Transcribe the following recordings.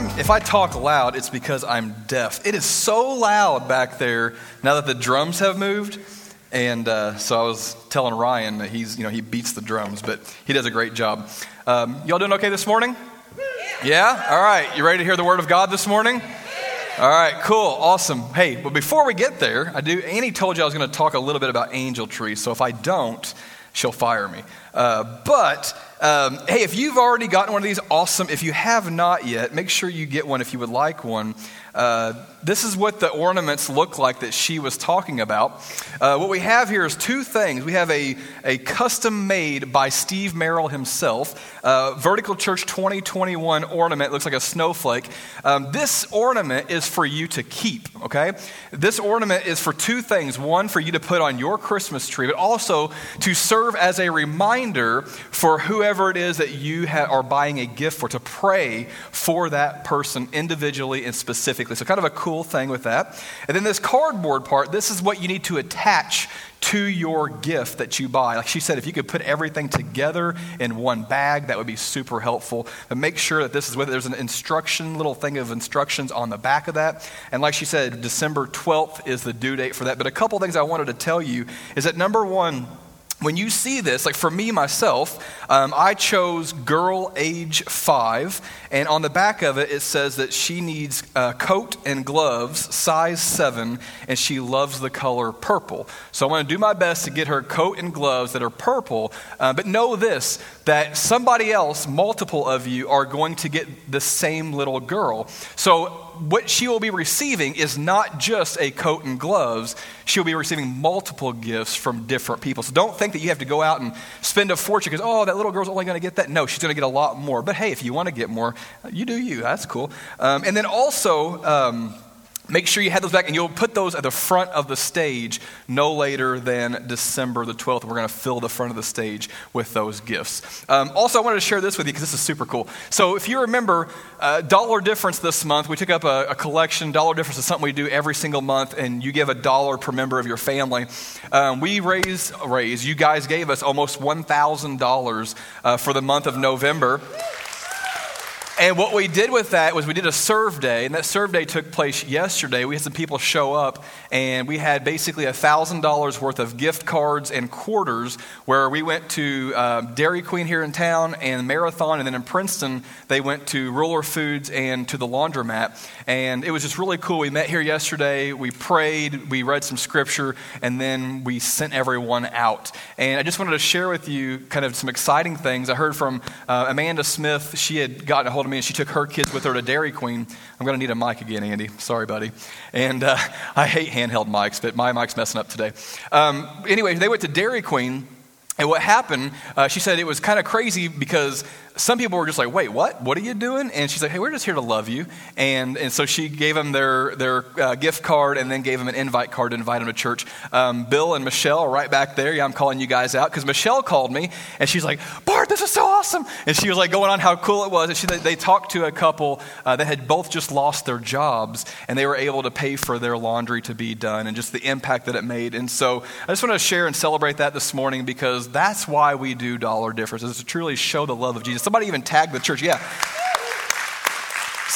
if I'm if I talk loud, it's because I'm deaf. It is so loud back there now that the drums have moved, and uh, so I was telling Ryan that he's you know he beats the drums, but he does a great job. Um, y'all doing okay this morning? Yeah. All right. You ready to hear the word of God this morning? All right, cool, awesome. Hey, but before we get there, I do. Annie told you I was going to talk a little bit about angel trees, so if I don't, she'll fire me. Uh, but um, hey, if you've already gotten one of these, awesome. If you have not yet, make sure you get one if you would like one. Uh, this is what the ornaments look like that she was talking about. Uh, what we have here is two things. We have a, a custom made by Steve Merrill himself, uh, Vertical Church 2021 ornament. looks like a snowflake. Um, this ornament is for you to keep, okay? This ornament is for two things one, for you to put on your Christmas tree, but also to serve as a reminder for whoever it is that you ha- are buying a gift for, to pray for that person individually and specifically. So, kind of a cool thing with that. And then this cardboard part, this is what you need to attach to your gift that you buy. Like she said, if you could put everything together in one bag, that would be super helpful. But make sure that this is with there's an instruction, little thing of instructions on the back of that. And like she said, December 12th is the due date for that. But a couple things I wanted to tell you is that number one, when you see this, like for me myself, um, I chose girl age five, and on the back of it, it says that she needs a coat and gloves, size seven, and she loves the color purple. So I want to do my best to get her coat and gloves that are purple. Uh, but know this that somebody else, multiple of you, are going to get the same little girl. So what she will be receiving is not just a coat and gloves, she'll be receiving multiple gifts from different people. So don't think that you have to go out and spend a fortune because, oh, that little girl's only going to get that. No, she's going to get a lot more. But hey, if you want to get more, you do you. That's cool. Um, and then also, um, Make sure you have those back, and you'll put those at the front of the stage no later than December the 12th. We're going to fill the front of the stage with those gifts. Um, also, I wanted to share this with you because this is super cool. So, if you remember, uh, Dollar Difference this month, we took up a, a, collection. Dollar Difference is something we do every single month, and you give a dollar per member of your family. Um, we raised, raised, you guys gave us almost $1,000 uh, for the month of November. And what we did with that was we did a serve day, and that serve day took place yesterday. We had some people show up, and we had basically $1,000 worth of gift cards and quarters where we went to um, Dairy Queen here in town and Marathon, and then in Princeton, they went to Ruler Foods and to the laundromat. And it was just really cool. We met here yesterday, we prayed, we read some scripture, and then we sent everyone out. And I just wanted to share with you kind of some exciting things. I heard from uh, Amanda Smith, she had gotten a hold of me and she took her kids with her to Dairy Queen. I'm going to need a mic again, Andy. Sorry, buddy. And uh, I hate handheld mics, but my mic's messing up today. Um, anyway, they went to Dairy Queen. And what happened, uh, she said it was kind of crazy because some people were just like, wait, what? What are you doing? And she's like, hey, we're just here to love you. And, and so she gave them their, their uh, gift card and then gave them an invite card to invite them to church. Um, Bill and Michelle are right back there. Yeah, I'm calling you guys out because Michelle called me and she's like, Bart, this is so awesome. And she was like going on how cool it was. And she, they talked to a couple uh, that had both just lost their jobs and they were able to pay for their laundry to be done and just the impact that it made. And so I just want to share and celebrate that this morning because that's why we do Dollar differences to truly show the love of Jesus. Somebody even tagged the church. Yeah.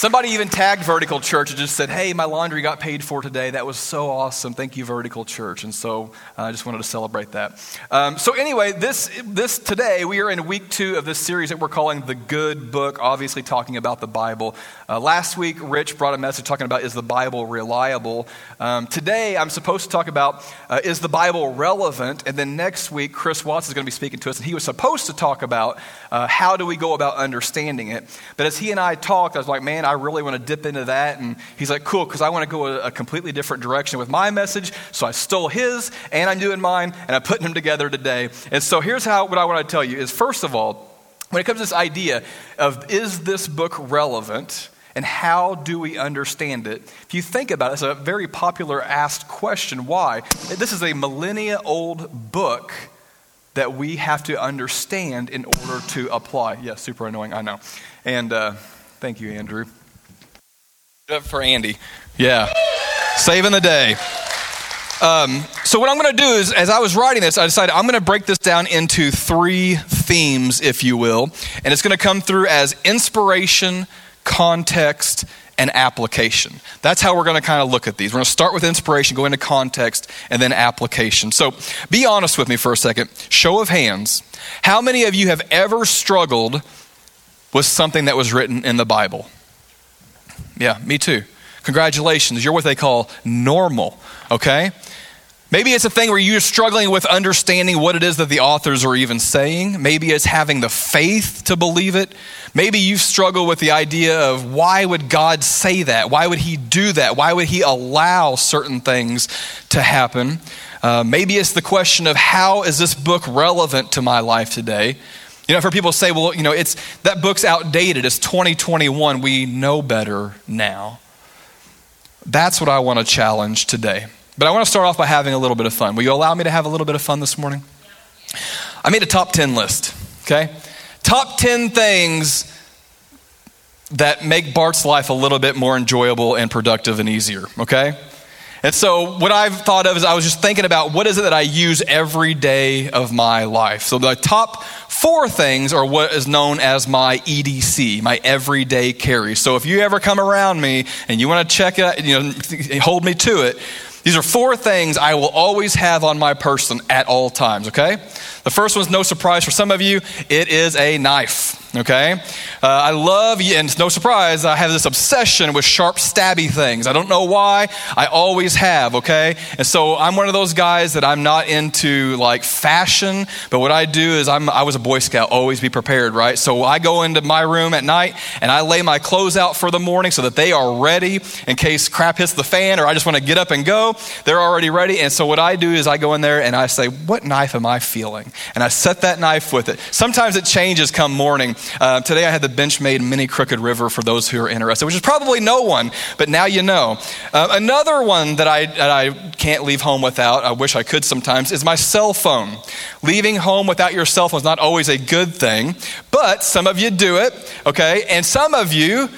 Somebody even tagged Vertical Church and just said, Hey, my laundry got paid for today. That was so awesome. Thank you, Vertical Church. And so uh, I just wanted to celebrate that. Um, so, anyway, this, this today, we are in week two of this series that we're calling The Good Book, obviously talking about the Bible. Uh, last week, Rich brought a message talking about is the Bible reliable? Um, today, I'm supposed to talk about uh, is the Bible relevant? And then next week, Chris Watts is going to be speaking to us, and he was supposed to talk about uh, how do we go about understanding it. But as he and I talked, I was like, man, I really want to dip into that. And he's like, cool, because I want to go a, a, completely different direction with my message. So I stole his and I'm doing mine and I'm putting them together today. And so here's how what I want to tell you is first of all, when it comes to this idea of is this book relevant? And how do we understand it? If you think about it, it's a very popular asked question. Why? This is a millennia old book that we have to understand in order to apply. Yeah, super annoying, I know. And uh, Thank you, Andrew. Up for Andy. Yeah. Saving the day. Um, so, what I'm going to do is, as I was writing this, I decided I'm going to break this down into three themes, if you will. And it's going to come through as inspiration, context, and application. That's how we're going to kind of look at these. We're going to start with inspiration, go into context, and then application. So be honest with me for a second. Show of hands. How many of you have ever struggled with something that was written in the Bible? Yeah, me too. Congratulations. You're what they call normal, okay? Maybe it's a thing where you're struggling with understanding what it is that the authors are even saying. Maybe it's having the faith to believe it. Maybe you struggle with the idea of why would God say that? Why would He do that? Why would He allow certain things to happen? Uh, maybe it's the question of how is this book relevant to my life today? You know, for people say, well, you know, it's that book's outdated. It's 2021. We know better now. That's what I want to challenge today. But I want to start off by having a little bit of fun. Will you allow me to have a little bit of fun this morning? I made a top 10 list, okay? Top 10 things that make Bart's life a little bit more enjoyable and productive and easier, okay? And so, what I've thought of is I was just thinking about what is it that I use every day of my life. So, the top four things are what is known as my EDC, my everyday carry. So, if you ever come around me and you want to check it, you know, hold me to it, these are four things I will always have on my person at all times, okay? The first one's no surprise for some of you, it is a knife okay? Uh, I love, and it's no surprise, I have this obsession with sharp, stabby things. I don't know why, I always have, okay? And so I'm one of those guys that I'm not into like fashion, but what I do is I'm, I was a Boy Scout, always be prepared, right? So I go into my room at night and I lay my clothes out for the morning so that they are ready in case crap hits the fan or I just want to get up and go. They're already ready. And so what I do is I go in there and I say, What knife am I feeling? And I set that knife with it. Sometimes it changes come morning. Uh, today I had the Benchmade Mini Crooked River for those who are interested, which is probably no one, but now you know. Uh, another one that I, that I can't leave home without, I wish I could sometimes, is my cell phone. Leaving home without your cell phone is not always a good thing, but some of you do it, okay? And some of you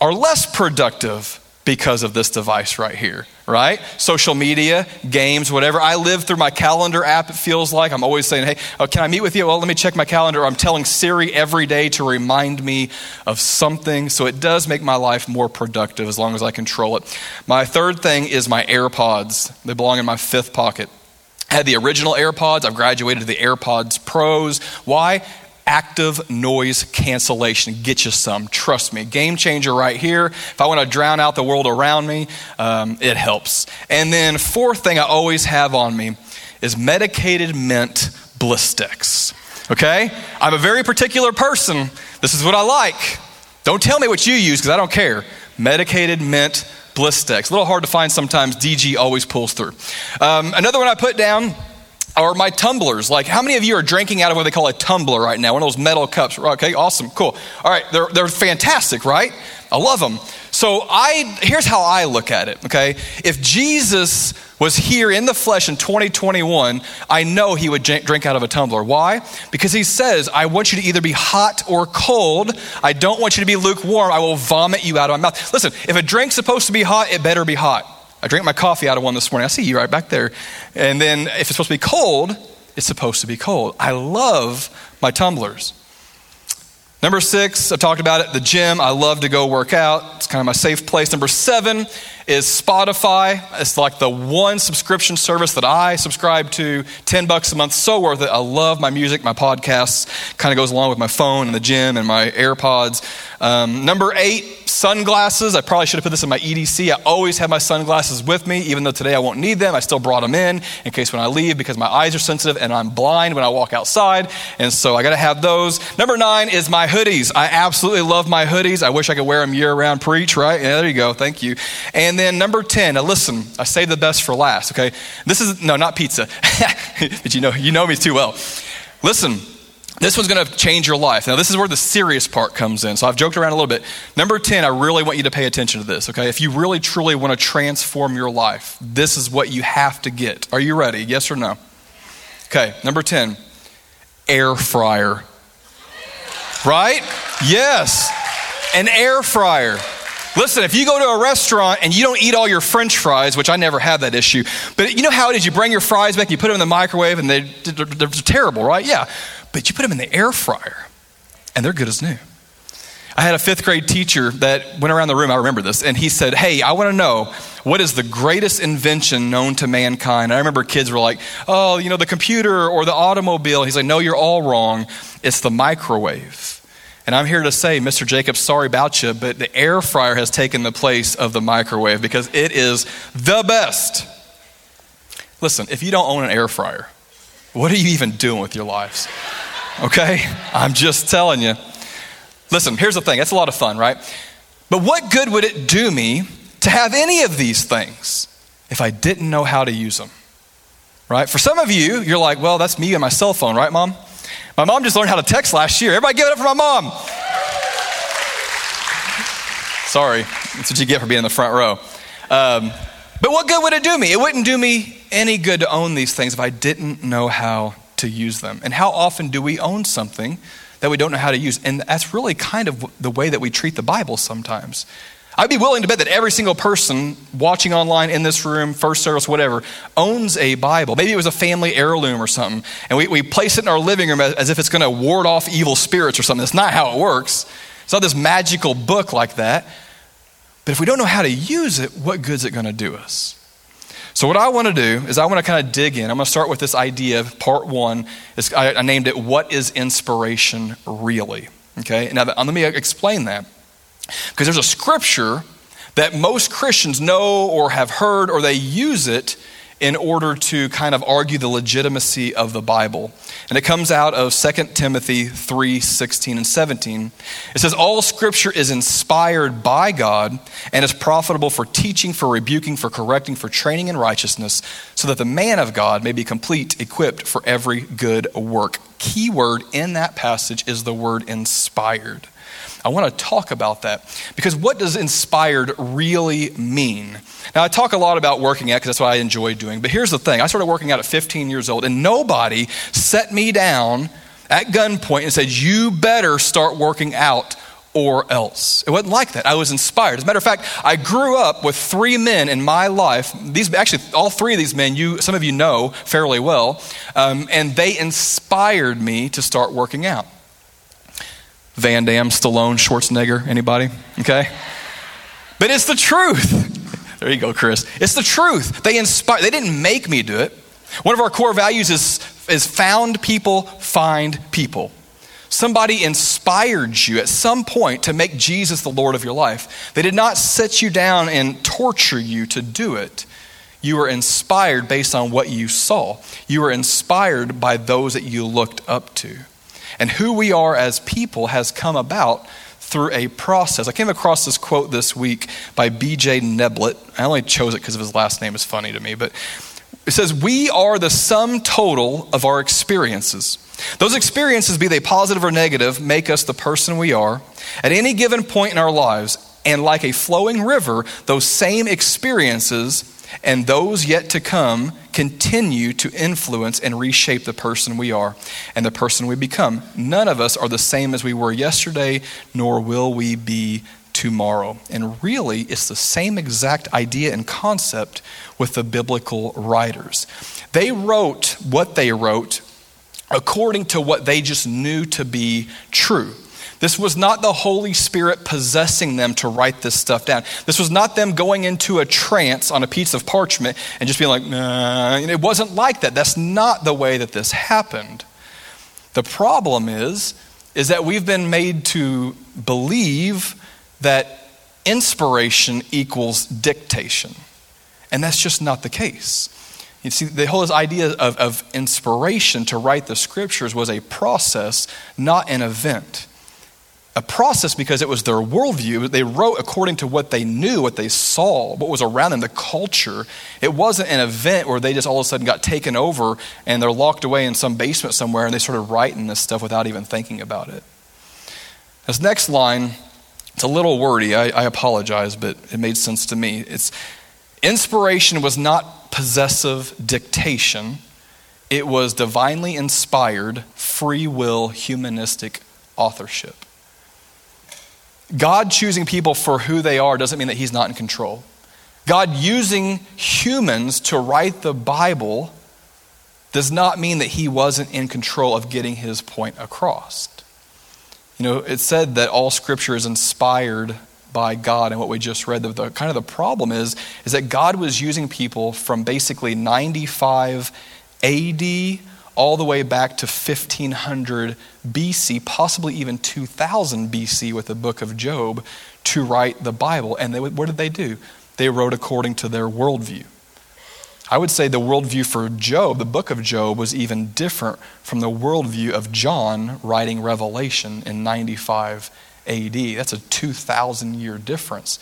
are less productive because of this device right here, right? Social media, games, whatever. I live through my calendar app, it feels like. I'm always saying, hey, oh, can I meet with you? Well, let me check my calendar. I'm telling Siri every day to remind me of something. So it does make my life more productive as long as I control it. My third thing is my AirPods, they belong in my fifth pocket. I had the original AirPods. I've graduated to the AirPods Pros. Why? Active noise cancellation. Get you some. Trust me. Game changer right here. If I want to drown out the world around me, um, it helps. And then, fourth thing I always have on me is medicated mint Blistex. Okay? I'm a very particular person. This is what I like. Don't tell me what you use because I don't care. Medicated mint Blistex. A little hard to find sometimes. DG always pulls through. Um, another one I put down or my tumblers. Like, how many of you are drinking out of what they call a tumbler right now? One of those metal cups. Okay, awesome, cool. All right, they're, they're fantastic, right? I love them. So, I here's how I look at it, okay? If Jesus was here in the flesh in 2021, I know he would drink out of a tumbler. Why? Because he says, I want you to either be hot or cold. I don't want you to be lukewarm. I will vomit you out of my mouth. Listen, if a drink's supposed to be hot, it better be hot. I drank my coffee out of one this morning. I see you right back there. And then if it's supposed to be cold, it's supposed to be cold. I love my tumblers. Number six, I talked about it, the gym. I love to go work out. It's kind of my safe place. Number seven is Spotify. It's like the one subscription service that I subscribe to. 10 bucks a month, so worth it. I love my music, my podcasts. Kind of goes along with my phone and the gym and my AirPods. Um, number eight, sunglasses. I probably should have put this in my EDC. I always have my sunglasses with me, even though today I won't need them. I still brought them in in case when I leave because my eyes are sensitive and I'm blind when I walk outside. And so I got to have those. Number nine is my hoodies. I absolutely love my hoodies. I wish I could wear them year round. Preach, right? Yeah, there you go. Thank you. And then number 10, now listen, I saved the best for last, okay? This is, no, not pizza. but you know, you know me too well. Listen, this one's going to change your life. Now, this is where the serious part comes in. So I've joked around a little bit. Number 10, I really want you to pay attention to this, okay? If you really, truly want to transform your life, this is what you have to get. Are you ready? Yes or no? Okay, number 10, air fryer. Right? Yes, an air fryer. Listen, if you go to a restaurant and you don't eat all your french fries, which I never have that issue, but you know how it is you bring your fries back, you put them in the microwave, and they, they're terrible, right? Yeah but you put them in the air fryer and they're good as new. I had a fifth grade teacher that went around the room, I remember this, and he said, Hey, I want to know what is the greatest invention known to mankind? And I remember kids were like, Oh, you know, the computer or the automobile. He's like, No, you're all wrong. It's the microwave. And I'm here to say, Mr. Jacobs, sorry about you, but the air fryer has taken the place of the microwave because it is the best. Listen, if you don't own an air fryer, what are you even doing with your lives? Okay? I'm just telling you. Listen, here's the thing it's a lot of fun, right? But what good would it do me to have any of these things if I didn't know how to use them? Right? For some of you, you're like, well, that's me and my cell phone, right, mom? My mom just learned how to text last year. Everybody give it up for my mom. Sorry, that's what you get for being in the front row. Um, but what good would it do me? It wouldn't do me any good to own these things if I didn't know how to use them. And how often do we own something that we don't know how to use? And that's really kind of the way that we treat the Bible sometimes. I'd be willing to bet that every single person watching online in this room, first service, whatever, owns a Bible. Maybe it was a family heirloom or something, and we, we place it in our living room as, as if it's going to ward off evil spirits or something. That's not how it works. It's not this magical book like that. But if we don't know how to use it, what good is it going to do us? So, what I want to do is I want to kind of dig in. I'm going to start with this idea, of part one. I, I named it, What is Inspiration Really? Okay, now let me explain that. Because there's a scripture that most Christians know or have heard or they use it in order to kind of argue the legitimacy of the Bible. And it comes out of 2 Timothy 3 16 and 17. It says, All scripture is inspired by God and is profitable for teaching, for rebuking, for correcting, for training in righteousness, so that the man of God may be complete, equipped for every good work. Key word in that passage is the word inspired. I want to talk about that because what does inspired really mean? Now, I talk a lot about working out because that's what I enjoy doing, but here's the thing I started working out at 15 years old, and nobody set me down at gunpoint and said, You better start working out or else. It wasn't like that. I was inspired. As a matter of fact, I grew up with three men in my life. These actually, all three of these men, you some of you know fairly well, um, and they inspired me to start working out. Van Damme, Stallone, Schwarzenegger, anybody? Okay? But it's the truth. there you go, Chris. It's the truth. They inspire, they didn't make me do it. One of our core values is, is found people, find people. Somebody inspired you at some point to make Jesus the Lord of your life. They did not set you down and torture you to do it. You were inspired based on what you saw. You were inspired by those that you looked up to. And who we are as people has come about through a process. I came across this quote this week by B.J. Neblett. I only chose it because of his last name is funny to me, but it says, We are the sum total of our experiences. Those experiences, be they positive or negative, make us the person we are at any given point in our lives. And like a flowing river, those same experiences and those yet to come continue to influence and reshape the person we are and the person we become. None of us are the same as we were yesterday, nor will we be tomorrow. And really, it's the same exact idea and concept with the biblical writers. They wrote what they wrote according to what they just knew to be true. This was not the Holy Spirit possessing them to write this stuff down. This was not them going into a trance on a piece of parchment and just being like, nah. It wasn't like that. That's not the way that this happened. The problem is, is that we've been made to believe that inspiration equals dictation. And that's just not the case. You see, the whole idea of, of inspiration to write the scriptures was a process, not an event a process because it was their worldview. They wrote according to what they knew, what they saw, what was around them, the culture. It wasn't an event where they just all of a sudden got taken over and they're locked away in some basement somewhere and they started writing this stuff without even thinking about it. This next line, it's a little wordy. I, I apologize, but it made sense to me. It's inspiration was not possessive dictation. It was divinely inspired, free will, humanistic authorship. God choosing people for who they are doesn't mean that He's not in control. God using humans to write the Bible does not mean that He wasn't in control of getting His point across. You know, it said that all scripture is inspired by God and what we just read. The, the, kind of the problem is, is that God was using people from basically 95 AD all the way back to 1500 BC, possibly even 2000 BC with the book of Job to write the Bible. And they, what did they do? They wrote according to their worldview. I would say the worldview for Job, the book of Job, was even different from the worldview of John writing Revelation in 95 AD. That's a 2,000 year difference.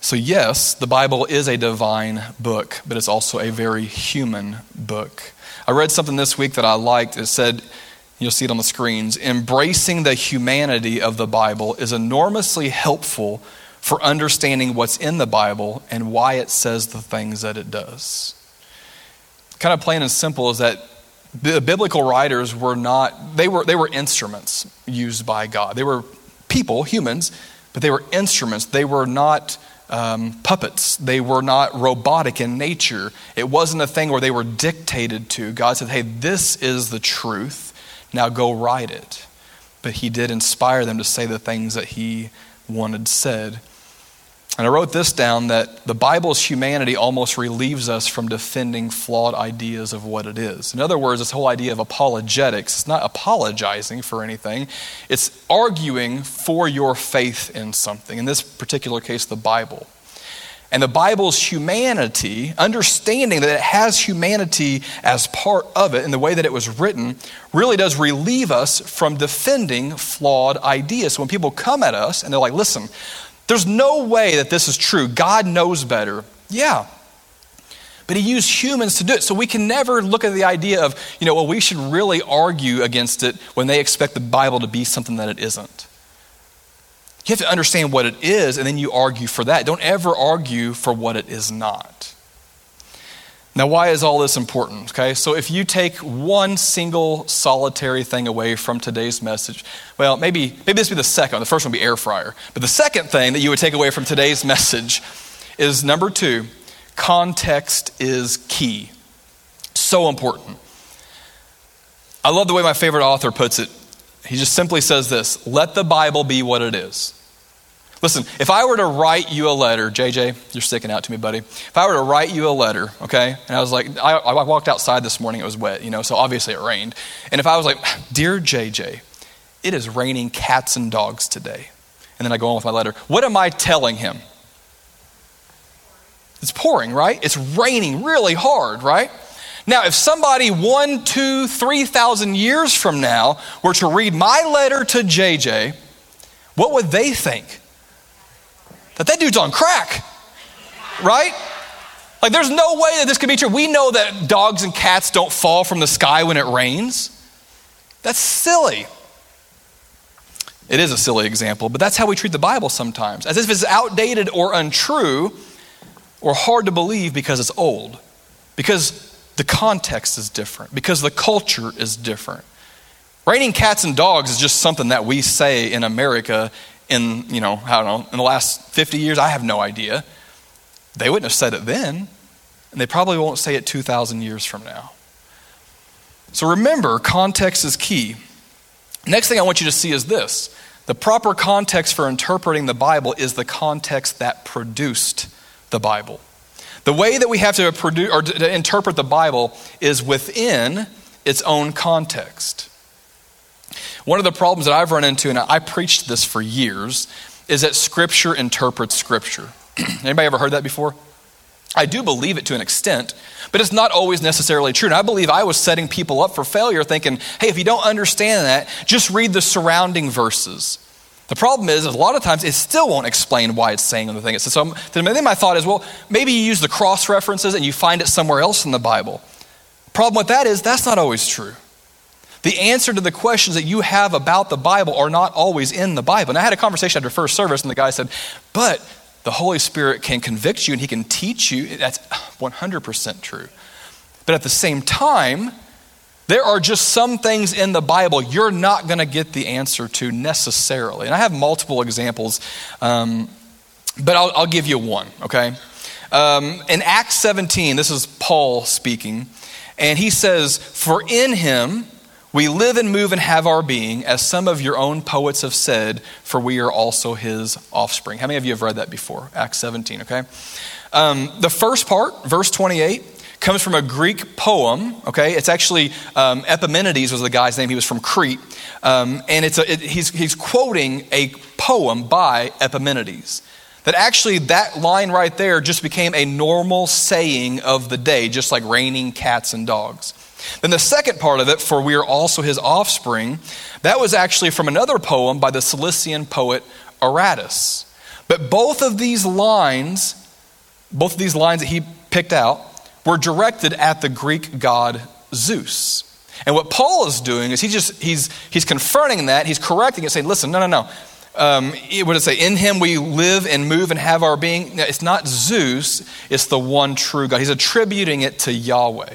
So, yes, the Bible is a divine book, but it's also a very human book. I read something this week that I liked. It said, you'll see it on the screens, embracing the humanity of the Bible is enormously helpful for understanding what's in the Bible and why it says the things that it does. Kind of plain and simple is that the biblical writers were not, they were, they were instruments used by God. They were people, humans, but they were instruments. They were not um, puppets. They were not robotic in nature. It wasn't a thing where they were dictated to. God said, hey, this is the truth. Now go write it. But He did inspire them to say the things that He wanted said. And I wrote this down that the Bible's humanity almost relieves us from defending flawed ideas of what it is. In other words, this whole idea of apologetics, it's not apologizing for anything, it's arguing for your faith in something. In this particular case, the Bible. And the Bible's humanity, understanding that it has humanity as part of it in the way that it was written, really does relieve us from defending flawed ideas. So when people come at us and they're like, listen, there's no way that this is true. God knows better. Yeah. But he used humans to do it. So we can never look at the idea of, you know, well, we should really argue against it when they expect the Bible to be something that it isn't. You have to understand what it is, and then you argue for that. Don't ever argue for what it is not. Now, why is all this important? Okay, so if you take one single solitary thing away from today's message, well, maybe, maybe this would be the second. The first one would be air fryer. But the second thing that you would take away from today's message is number two context is key. So important. I love the way my favorite author puts it. He just simply says this let the Bible be what it is. Listen, if I were to write you a letter, JJ, you're sticking out to me, buddy. If I were to write you a letter, okay, and I was like, I, I, walked outside this morning, it was wet, you know, so obviously it rained. And if I was like, Dear JJ, it is raining cats and dogs today. And then I go on with my letter, what am I telling him? It's pouring, right? It's raining really hard, right? Now, if somebody one, two, three thousand years from now were to read my letter to JJ, what would they think? That that dude's on crack, right? Like, there's no way that this could be true. We know that dogs and cats don't fall from the sky when it rains. That's silly. It is a silly example, but that's how we treat the Bible sometimes, as if it's outdated or untrue or hard to believe because it's old, because the context is different, because the culture is different. Raining cats and dogs is just something that we say in America in, you know, I don't know, in the last 50 years? I have no idea. They wouldn't have said it then, and they probably won't say it 2,000 years from now. So remember, context is key. Next thing I want you to see is this the proper context for interpreting the Bible is the context that produced the Bible. The way that we have to, produce, or to interpret the Bible is within its own context. One of the problems that I've run into, and I preached this for years, is that Scripture interprets Scripture. Anybody ever heard that before? I do believe it to an extent, but it's not always necessarily true. And I believe I was setting people up for failure, thinking, hey, if you don't understand that, just read the surrounding verses. The problem is, a lot of times it still won't explain why it's saying the thing it says. So then my thought is, well, maybe you use the cross references and you find it somewhere else in the Bible. Problem with that is that's not always true. The answer to the questions that you have about the Bible are not always in the Bible. And I had a conversation after first service, and the guy said, But the Holy Spirit can convict you and he can teach you. That's 100% true. But at the same time, there are just some things in the Bible you're not going to get the answer to necessarily. And I have multiple examples, um, but I'll, I'll, give you one, okay? Um, in Acts 17, this is Paul speaking, and he says, For in him, We live and move and have our being, as some of your own poets have said, for we are also his offspring. How many of you have read that before? Acts 17, okay? Um, the first part, verse 28, comes from a Greek poem, okay? It's actually, um, Epimenides was the guy's name. He was from Crete. Um, and it's a, it, he's, he's quoting a poem by Epimenides. That actually, that line right there just became a normal saying of the day, just like raining cats and dogs. Then the second part of it, for we are also his offspring, that was actually from another poem by the Cilician poet Aratus. But both of these lines, both of these lines that he picked out, were directed at the Greek god Zeus. And what Paul is doing is he just he's he's confronting that, he's correcting it, saying, listen, no, no, no. Um, what does it say? In him we live and move and have our being. It's not Zeus, it's the one true God. He's attributing it to Yahweh.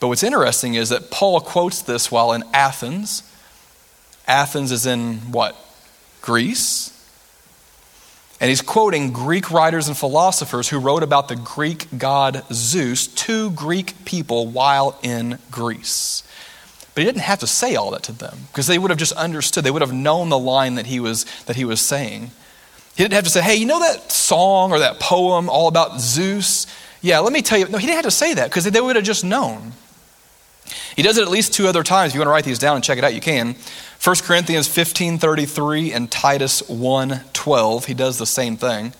But what's interesting is that Paul quotes this while in Athens. Athens is in what? Greece. And he's quoting Greek writers and philosophers who wrote about the Greek god Zeus to Greek people while in Greece. But he didn't have to say all that to them because they would have just understood. They would have known the line that he was, that he was saying. He didn't have to say, hey, you know that song or that poem all about Zeus? Yeah, let me tell you. No, he didn't have to say that because they would have just known. He does it at least two other times. If you want to write these down and check it out, you can. 1 Corinthians 15:33 and Titus 1:12. He does the same thing.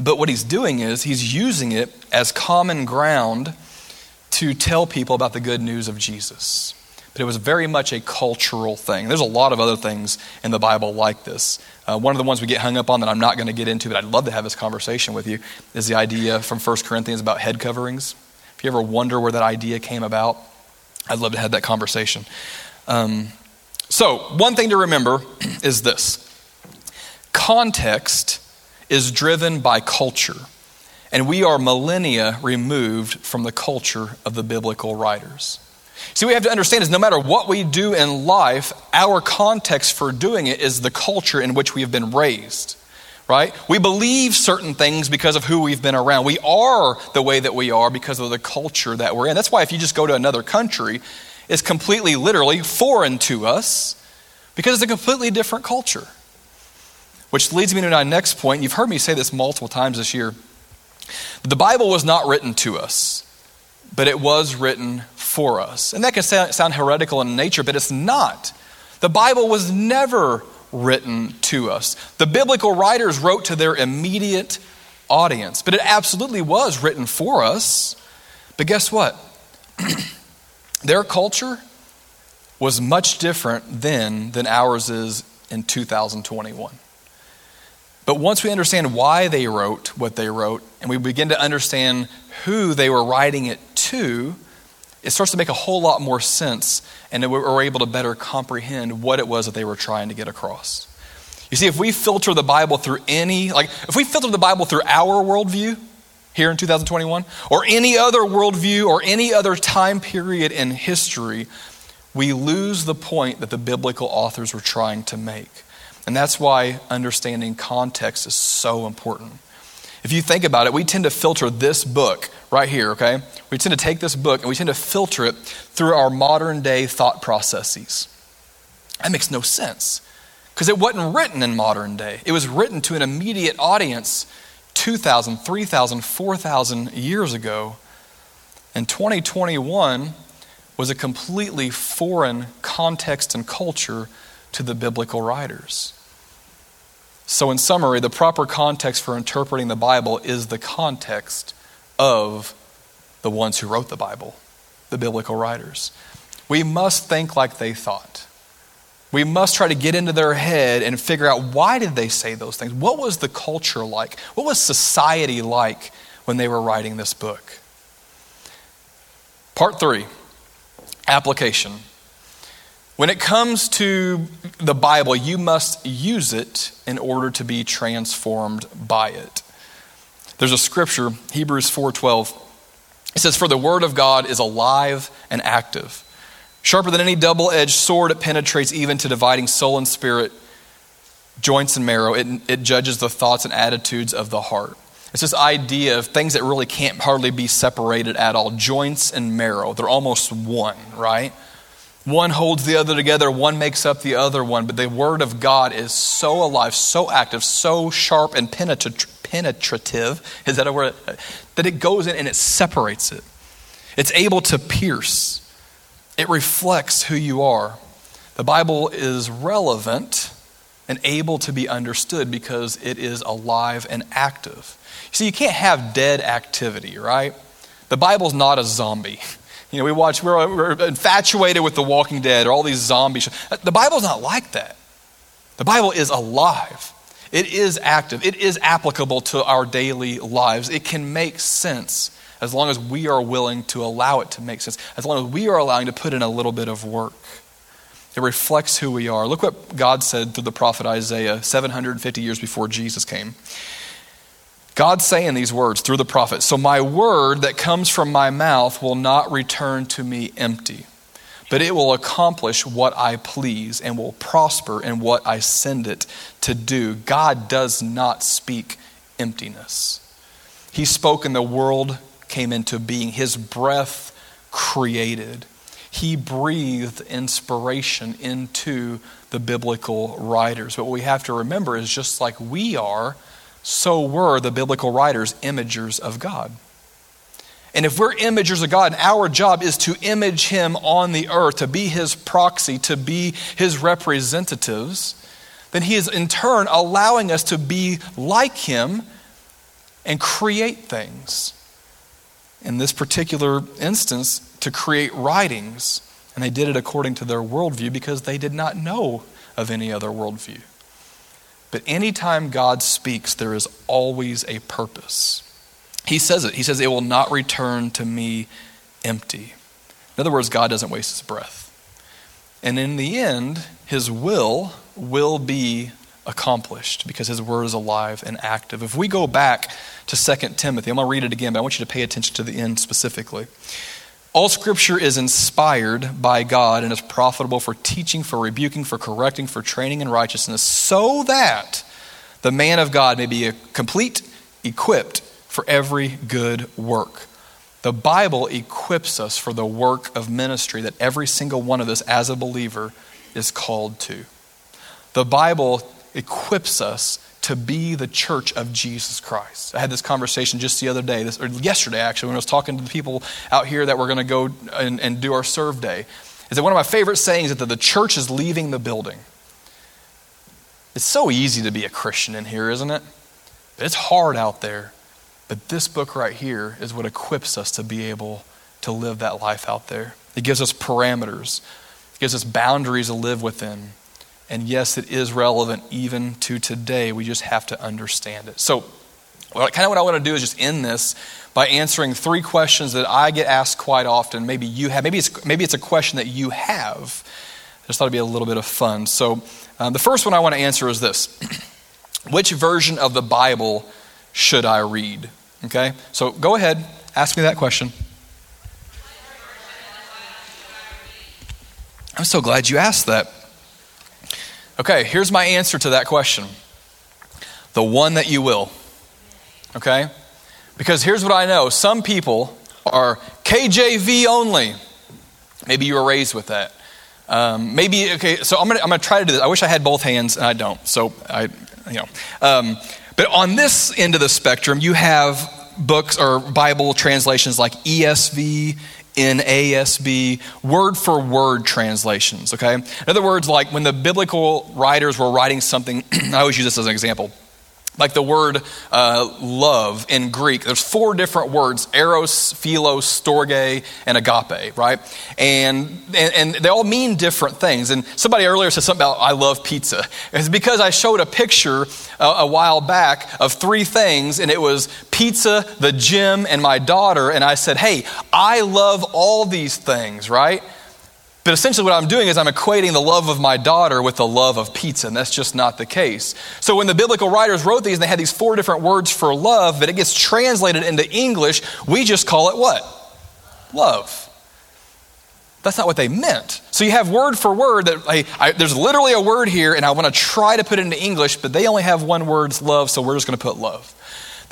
But what he's doing is he's using it as common ground to tell people about the good news of Jesus. But it was very much a cultural thing. There's a lot of other things in the Bible like this. Uh, one of the ones we get hung up on that I'm not going to get into, but I'd love to have this conversation with you, is the idea from 1 Corinthians about head coverings. If you ever wonder where that idea came about, I'd love to have that conversation. Um, so, one thing to remember is this context is driven by culture, and we are millennia removed from the culture of the biblical writers. See, we have to understand is no matter what we do in life, our context for doing it is the culture in which we have been raised right? We believe certain things because of who we've been around. We are the way that we are because of the culture that we're in. That's why if you just go to another country, it's completely literally foreign to us because it's a completely different culture. Which leads me to my next point. You've heard me say this multiple times this year. The Bible was not written to us, but it was written for us. And that can sound heretical in nature, but it's not. The Bible was never written to us. The biblical writers wrote to their immediate audience, but it absolutely was written for us. But guess what? their culture was much different then than ours is in 2021. But once we understand why they wrote what they wrote, and we begin to understand who they were writing it to, it starts to make a whole lot more sense, and we're able to better comprehend what it was that they were trying to get across. You see, if we filter the Bible through any, like, if we filter the Bible through our worldview here in 2021, or any other worldview, or any other time period in history, we lose the point that the biblical authors were trying to make. And that's why understanding context is so important. If you think about it, we tend to filter this book right here, okay? We tend to take this book and we tend to filter it through our modern day thought processes. That makes no sense because it wasn't written in modern day. It was written to an immediate audience 2,000, 3,000, 4,000 years ago. And 2021 was a completely foreign context and culture to the biblical writers. So, in summary, the proper context for interpreting the Bible is the context of the ones who wrote the Bible, the biblical writers. We must think like they thought. We must try to get into their head and figure out why did they say those things? What was the culture like? What was society like when they were writing this book? Part 3, application. When it comes to the Bible, you must use it in order to be transformed by it. There's a scripture, Hebrews 4:12. It says for the word of God is alive and active. Sharper than any double-edged sword it penetrates even to dividing soul and spirit, joints and marrow. It, it judges the thoughts and attitudes of the heart. It's this idea of things that really can't hardly be separated at all joints and marrow. They're almost one, right? One holds the other together, one makes up the other one. But the Word of God is so alive, so active, so sharp and penetrative, is that a word? That it goes in and it separates it. It's able to pierce, it reflects who you are. The Bible is relevant and able to be understood because it is alive and active. See, you can't have dead activity, right? The Bible's not a zombie. You know, we watch, we're, we're infatuated with The Walking Dead or all these zombies. The Bible's not like that. The Bible is alive. It is active. It is applicable to our daily lives. It can make sense as long as we are willing to allow it to make sense, as long as we are allowing to put in a little bit of work. It reflects who we are. Look what God said through the prophet Isaiah 750 years before Jesus came. God's saying these words through the prophet So my word that comes from my mouth will not return to me empty, but it will accomplish what I please and will prosper in what I send it to do. God does not speak emptiness. He spoke and the world came into being, His breath created. He breathed inspiration into the biblical writers. But what we have to remember is just like we are so were the biblical writers imagers of God. And if we're imagers of God, and our job is to image Him on the earth, to be His proxy, to be His representatives, then He is in turn allowing us to be like Him and create things. In this particular instance, to create writings. And they did it according to their worldview because they did not know of any other worldview. But anytime God speaks, there is always a purpose. He says it. He says, It will not return to me empty. In other words, God doesn't waste his breath. And in the end, his will will be accomplished because his word is alive and active. If we go back to 2 Timothy, I'm going to read it again, but I want you to pay attention to the end specifically. All scripture is inspired by God and is profitable for teaching, for rebuking, for correcting, for training in righteousness, so that the man of God may be complete, equipped for every good work. The Bible equips us for the work of ministry that every single one of us as a believer is called to. The Bible equips us to be the church of Jesus Christ. I had this conversation just the other day, this, or yesterday actually, when I was talking to the people out here that were going to go and, and do our serve day. Is that one of my favorite sayings is that the church is leaving the building. It's so easy to be a Christian in here, isn't it? It's hard out there. But this book right here is what equips us to be able to live that life out there. It gives us parameters, it gives us boundaries to live within. And yes, it is relevant even to today. We just have to understand it. So, kind of what I want to do is just end this by answering three questions that I get asked quite often. Maybe you have, maybe it's, maybe it's a question that you have. I just thought it'd be a little bit of fun. So, um, the first one I want to answer is this Which version of the Bible should I read? Okay, so go ahead, ask me that question. I'm so glad you asked that. Okay, here's my answer to that question the one that you will. Okay? Because here's what I know some people are KJV only. Maybe you were raised with that. Um, maybe, okay, so I'm going to I'm gonna try to do this. I wish I had both hands, and I don't. So, I, you know. Um, but on this end of the spectrum, you have books or Bible translations like ESV NASB, word for word translations, okay? In other words, like when the biblical writers were writing something, I always use this as an example. Like the word uh, love in Greek, there's four different words eros, philos, storge, and agape, right? And, and, and, they all mean different things. And somebody earlier said something about I love pizza. It's because I showed a picture a, a while back of three things, and it was pizza, the gym, and my daughter. And I said, hey, I love all these things, right? But essentially, what I'm doing is I'm equating the love of my daughter with the love of pizza, and that's just not the case. So, when the biblical writers wrote these, and they had these four different words for love, but it gets translated into English, we just call it what? Love. That's not what they meant. So, you have word for word that I, there's literally a word here, and I want to try to put it into English, but they only have one word, love, so we're just going to put love.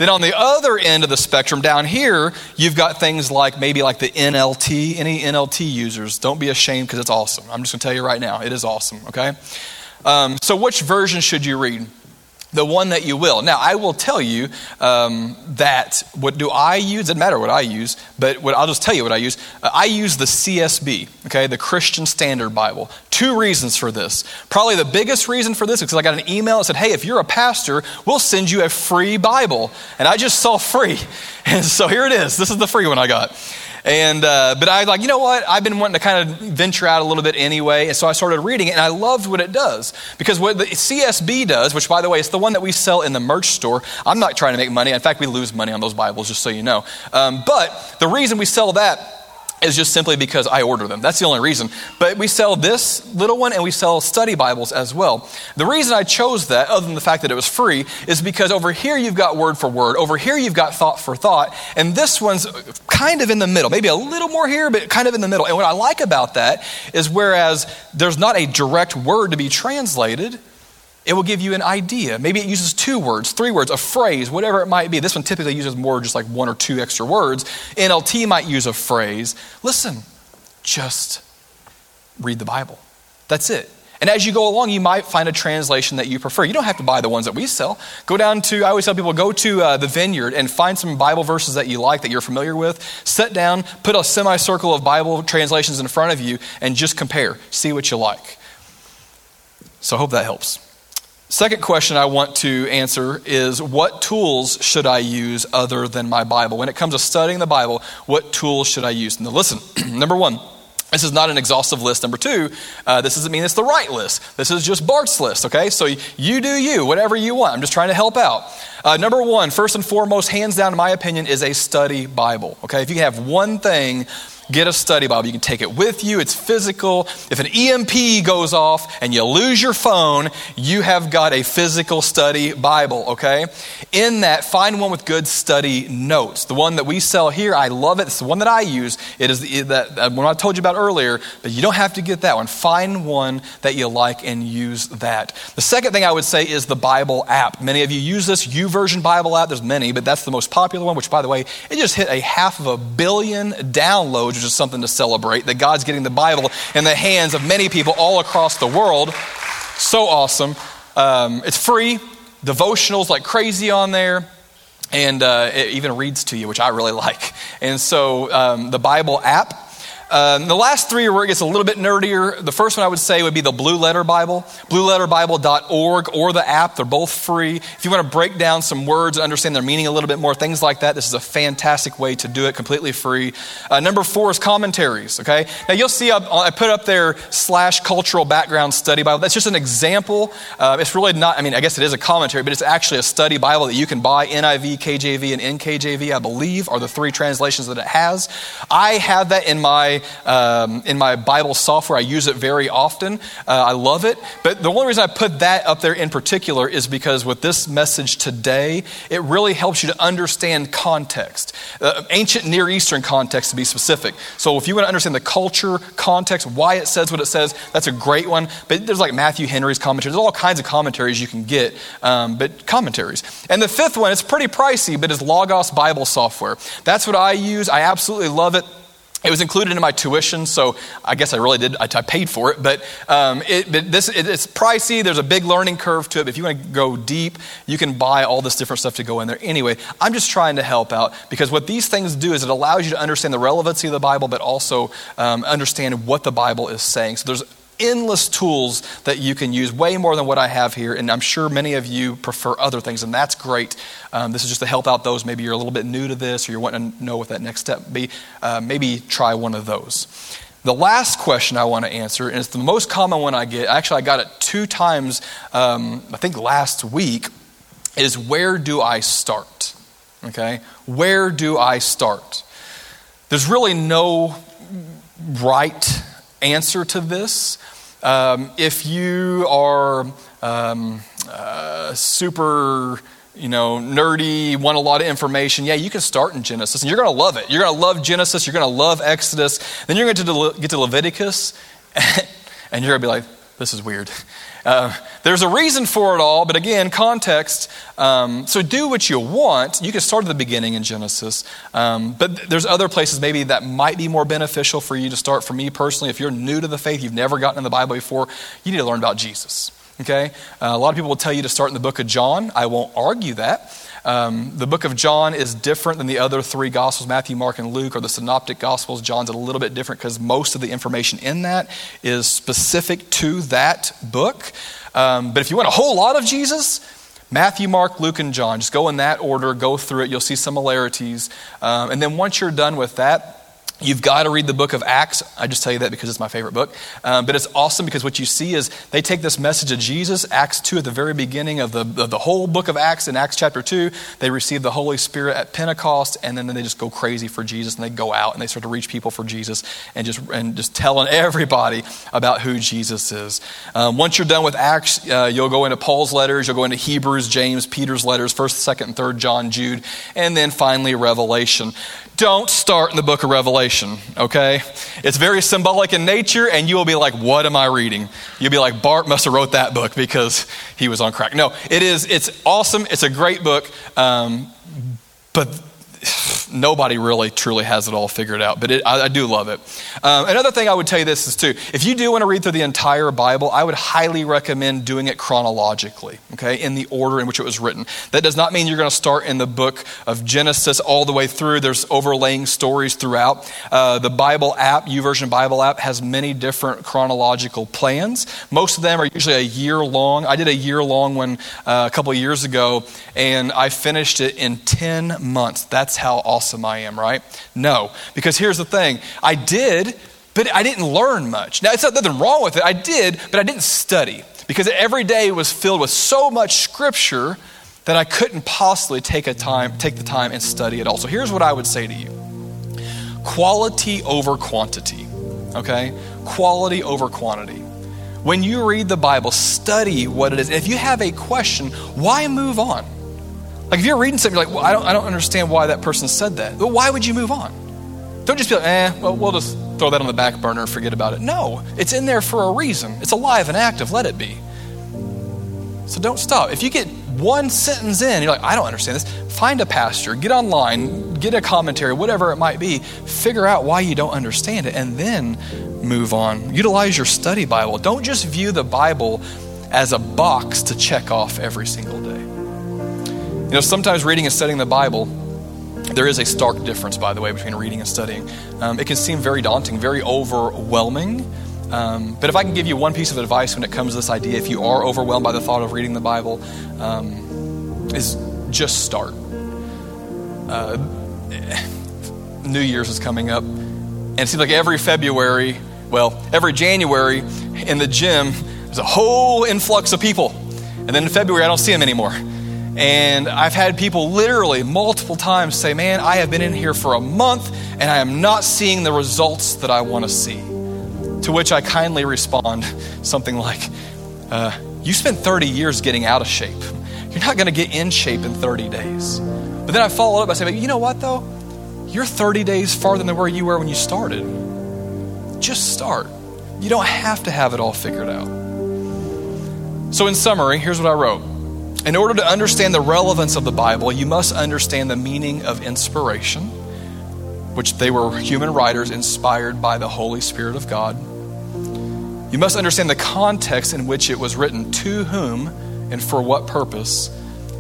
Then on the other end of the spectrum down here, you've got things like maybe like the NLT. Any NLT users, don't be ashamed because it's awesome. I'm just going to tell you right now, it is awesome, okay? Um, so, which version should you read? The one that you will. Now, I will tell you um, that what do I use? It doesn't matter what I use, but what, I'll just tell you what I use. Uh, I use the CSB, okay, the Christian Standard Bible. Two reasons for this. Probably the biggest reason for this is because I got an email that said, hey, if you're a pastor, we'll send you a free Bible. And I just saw free. And so here it is. This is the free one I got. And, uh, but I like, you know what? I've been wanting to kind of venture out a little bit anyway. And so I started reading it, and I loved what it does. Because what the CSB does, which by the way, is the one that we sell in the merch store. I'm not trying to make money. In fact, we lose money on those Bibles, just so you know. Um, but the reason we sell that is just simply because I order them. That's the only reason. But we sell this little one and we sell study Bibles as well. The reason I chose that, other than the fact that it was free, is because over here you've got word for word, over here you've got thought for thought, and this one's kind of in the middle. Maybe a little more here, but kind of in the middle. And what I like about that is whereas there's not a direct word to be translated, it will give you an idea. Maybe it uses two words, three words, a phrase, whatever it might be. This one typically uses more just like one or two extra words. NLT might use a phrase. Listen, just read the Bible. That's it. And as you go along, you might find a translation that you prefer. You don't have to buy the ones that we sell. Go down to, I always tell people, go to uh, the vineyard and find some Bible verses that you like, that you're familiar with. Sit down, put a semicircle of Bible translations in front of you, and just compare. See what you like. So I hope that helps. Second question I want to answer is what tools should I use other than my Bible? When it comes to studying the Bible, what tools should I use? Now, listen, number one, this is not an exhaustive list. Number two, uh, this doesn't mean it's the right list. This is just Bart's list, okay? So you do you, whatever you want. I'm just trying to help out. Uh, number one, first and foremost, hands down, in my opinion, is a study Bible, okay? If you have one thing get a study Bible. You can take it with you, it's physical. If an EMP goes off and you lose your phone, you have got a physical study Bible, okay? In that, find one with good study notes. The one that we sell here, I love it. It's the one that I use. It is the, that one I told you about earlier, but you don't have to get that one. Find one that you like and use that. The second thing I would say is the Bible app. Many of you use this YouVersion Bible app. There's many, but that's the most popular one, which, by the way, it just hit a half of a billion downloads is something to celebrate that God's getting the Bible in the hands of many people all across the world. So awesome. Um, it's free, devotionals like crazy on there. And uh, it even reads to you, which I really like. And so um, the Bible app um, the last three where it gets a little bit nerdier. The first one I would say would be the Blue Letter Bible, blueletterbible.org, or the app. They're both free. If you want to break down some words, and understand their meaning a little bit more, things like that, this is a fantastic way to do it, completely free. Uh, number four is commentaries, okay? Now you'll see I put up there slash cultural background study Bible. That's just an example. Uh, it's really not, I mean, I guess it is a commentary, but it's actually a study Bible that you can buy. NIV, KJV, and NKJV, I believe, are the three translations that it has. I have that in my um, in my Bible software. I use it very often. Uh, I love it. But the only reason I put that up there in particular is because with this message today, it really helps you to understand context, uh, ancient Near Eastern context to be specific. So if you want to understand the culture, context, why it says what it says, that's a great one. But there's like Matthew Henry's commentary. There's all kinds of commentaries you can get, um, but commentaries. And the fifth one, it's pretty pricey, but it's Logos Bible software. That's what I use. I absolutely love it. It was included in my tuition, so I guess I really did. I, I paid for it, but, um, it, but this it, it's pricey. There's a big learning curve to it. If you want to go deep, you can buy all this different stuff to go in there. Anyway, I'm just trying to help out because what these things do is it allows you to understand the relevancy of the Bible, but also um, understand what the Bible is saying. So there's endless tools that you can use, way more than what I have here. And I'm sure many of you prefer other things, and that's great. Um, this is just to help out those. Maybe you're a little bit new to this or you're wanting to know what that next step be. Uh, maybe try one of those. The last question I want to answer, and it's the most common one I get, actually, I got it two times, um, I think last week, is where do I start? Okay? Where do I start? There's really no right answer to this. Um, if you are um, uh, super, you know, nerdy, want a lot of information, yeah, you can start in Genesis, and you're going to love it. You're going to love Genesis. You're going to love Exodus. Then you're going to get to Leviticus, and you're going to be like, this is weird. Uh, there's a reason for it all, but again, context. Um, so do what you want. You can start at the beginning in Genesis, um, but there's other places maybe that might be more beneficial for you to start. For me personally, if you're new to the faith, you've never gotten in the Bible before, you need to learn about Jesus. Okay? Uh, a lot of people will tell you to start in the book of John. I won't argue that. Um, the book of John is different than the other three Gospels Matthew, Mark, and Luke, or the Synoptic Gospels. John's a little bit different because most of the information in that is specific to that book. Um, but if you want a whole lot of Jesus, Matthew, Mark, Luke, and John, just go in that order, go through it. You'll see similarities. Um, and then once you're done with that, You've got to read the book of Acts. I just tell you that because it's my favorite book. Um, but it's awesome because what you see is they take this message of Jesus, Acts 2, at the very beginning of the, of the whole book of Acts, in Acts chapter 2. They receive the Holy Spirit at Pentecost, and then they just go crazy for Jesus, and they go out and they start to reach people for Jesus and just, and just telling everybody about who Jesus is. Um, once you're done with Acts, uh, you'll go into Paul's letters, you'll go into Hebrews, James, Peter's letters, 1st, 2nd, and 3rd, John, Jude, and then finally Revelation. Don't start in the book of Revelation, okay? It's very symbolic in nature, and you will be like, what am I reading? You'll be like, Bart must have wrote that book because he was on crack. No, it is, it's awesome. It's a great book, um, but nobody really truly has it all figured out, but it, I, I, do love it. Um, another thing I would tell you this is too if you do want to read through the entire Bible, I would highly recommend doing it chronologically, okay, in the order in which it was written. That does not mean you're going to start in the book of Genesis all the way through. There's overlaying stories throughout. Uh, the Bible app, YouVersion Bible app, has many different chronological plans. Most of them are usually a year long. I did a year long one uh, a couple years ago, and I finished it in 10 months. That's how awesome I am, right? No, because here's the thing I did, but I didn't learn much. Now, it's not nothing wrong with it. I did, but I didn't study because every day was filled with so much scripture that I couldn't possibly take, a time, take the time and study it all. So here's what I would say to you quality over quantity, okay? Quality over quantity. When you read the Bible, study what it is. If you have a question, why move on? Like if you're reading something, you're like, well, I don't, I don't understand why that person said that. Well, why would you move on? Don't just be like, eh, well, we'll just throw that on the back burner and forget about it. No, it's in there for a reason. It's alive and active. Let it be. So don't stop. If you get one sentence in, you're like, I don't understand this. Find a pastor, get online, get a commentary, whatever it might be. Figure out why you don't understand it, and then move on. Utilize your study Bible. Don't just view the Bible as a box to check off every single day. You know, sometimes reading and studying the Bible, there is a stark difference, by the way, between reading and studying. Um, it can seem very daunting, very overwhelming. Um, but if I can give you one piece of advice when it comes to this idea, if you are overwhelmed by the thought of reading the Bible, um, is just start. Uh, New Year's is coming up, and it seems like every February, well, every January in the gym, there's a whole influx of people. And then in February, I don't see them anymore. And I've had people literally multiple times say, Man, I have been in here for a month and I am not seeing the results that I want to see. To which I kindly respond something like, uh, You spent 30 years getting out of shape. You're not going to get in shape in 30 days. But then I follow up by saying, You know what, though? You're 30 days farther than where you were when you started. Just start. You don't have to have it all figured out. So, in summary, here's what I wrote. In order to understand the relevance of the Bible, you must understand the meaning of inspiration, which they were human writers inspired by the Holy Spirit of God. You must understand the context in which it was written, to whom and for what purpose.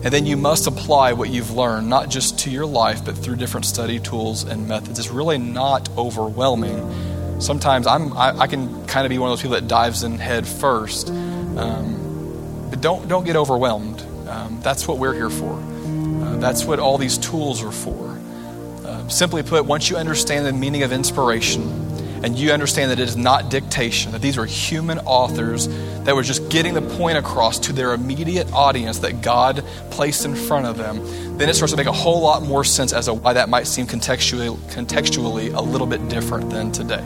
And then you must apply what you've learned, not just to your life, but through different study tools and methods. It's really not overwhelming. Sometimes I'm, I, I can kind of be one of those people that dives in head first. Um, but don't, don't get overwhelmed. Um, that's what we're here for. Uh, that's what all these tools are for. Uh, simply put, once you understand the meaning of inspiration and you understand that it is not dictation, that these are human authors that were just getting the point across to their immediate audience that God placed in front of them, then it starts to make a whole lot more sense as to why that might seem contextually, contextually a little bit different than today.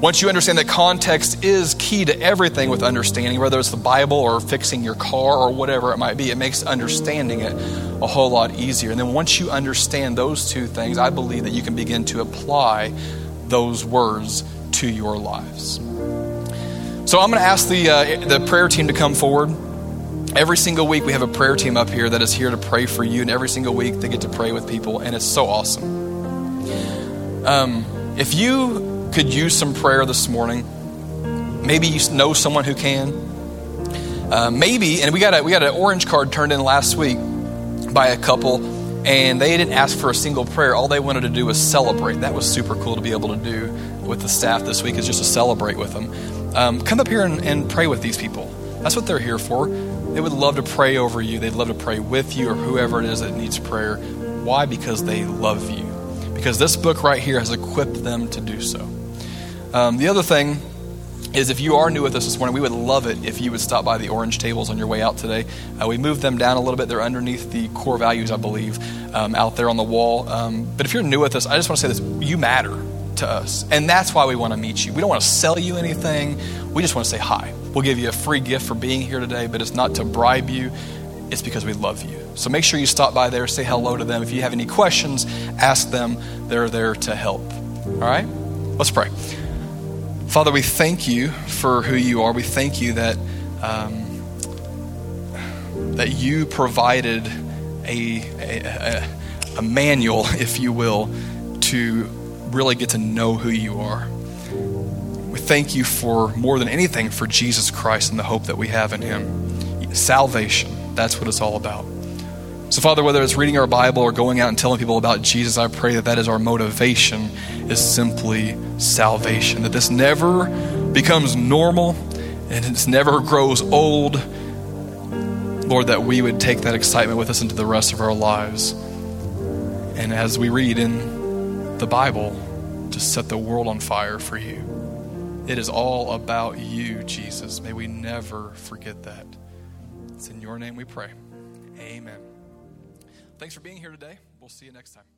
Once you understand that context is key to everything with understanding, whether it's the Bible or fixing your car or whatever it might be, it makes understanding it a whole lot easier. And then once you understand those two things, I believe that you can begin to apply those words to your lives. So I'm going to ask the, uh, the prayer team to come forward. Every single week, we have a prayer team up here that is here to pray for you, and every single week, they get to pray with people, and it's so awesome. Um, if you could use some prayer this morning, maybe you know someone who can. Uh, maybe, and we got a, we got an orange card turned in last week by a couple, and they didn't ask for a single prayer. All they wanted to do was celebrate. That was super cool to be able to do with the staff this week, is just to celebrate with them. Um, come up here and, and pray with these people. That's what they're here for. They would love to pray over you. They'd love to pray with you or whoever it is that needs prayer. Why? Because they love you. Because this book right here has equipped them to do so. Um, the other thing is if you are new with us this morning, we would love it if you would stop by the orange tables on your way out today. Uh, we moved them down a little bit. They're underneath the core values, I believe, um, out there on the wall. Um, but if you're new with us, I just want to say this you matter to us. And that's why we want to meet you. We don't want to sell you anything, we just want to say hi. We'll give you a free gift for being here today, but it's not to bribe you, it's because we love you. So make sure you stop by there, say hello to them. If you have any questions, ask them. They're there to help. All right? Let's pray. Father, we thank you for who you are. We thank you that um, that you provided a, a, a manual, if you will, to really get to know who you are. We thank you for more than anything for Jesus Christ and the hope that we have in Him. Salvation, that's what it's all about. So, Father, whether it's reading our Bible or going out and telling people about Jesus, I pray that that is our motivation, is simply salvation. That this never becomes normal and it never grows old. Lord, that we would take that excitement with us into the rest of our lives. And as we read in the Bible, to set the world on fire for you. It is all about you, Jesus. May we never forget that. It's in your name we pray. Amen. Thanks for being here today. We'll see you next time.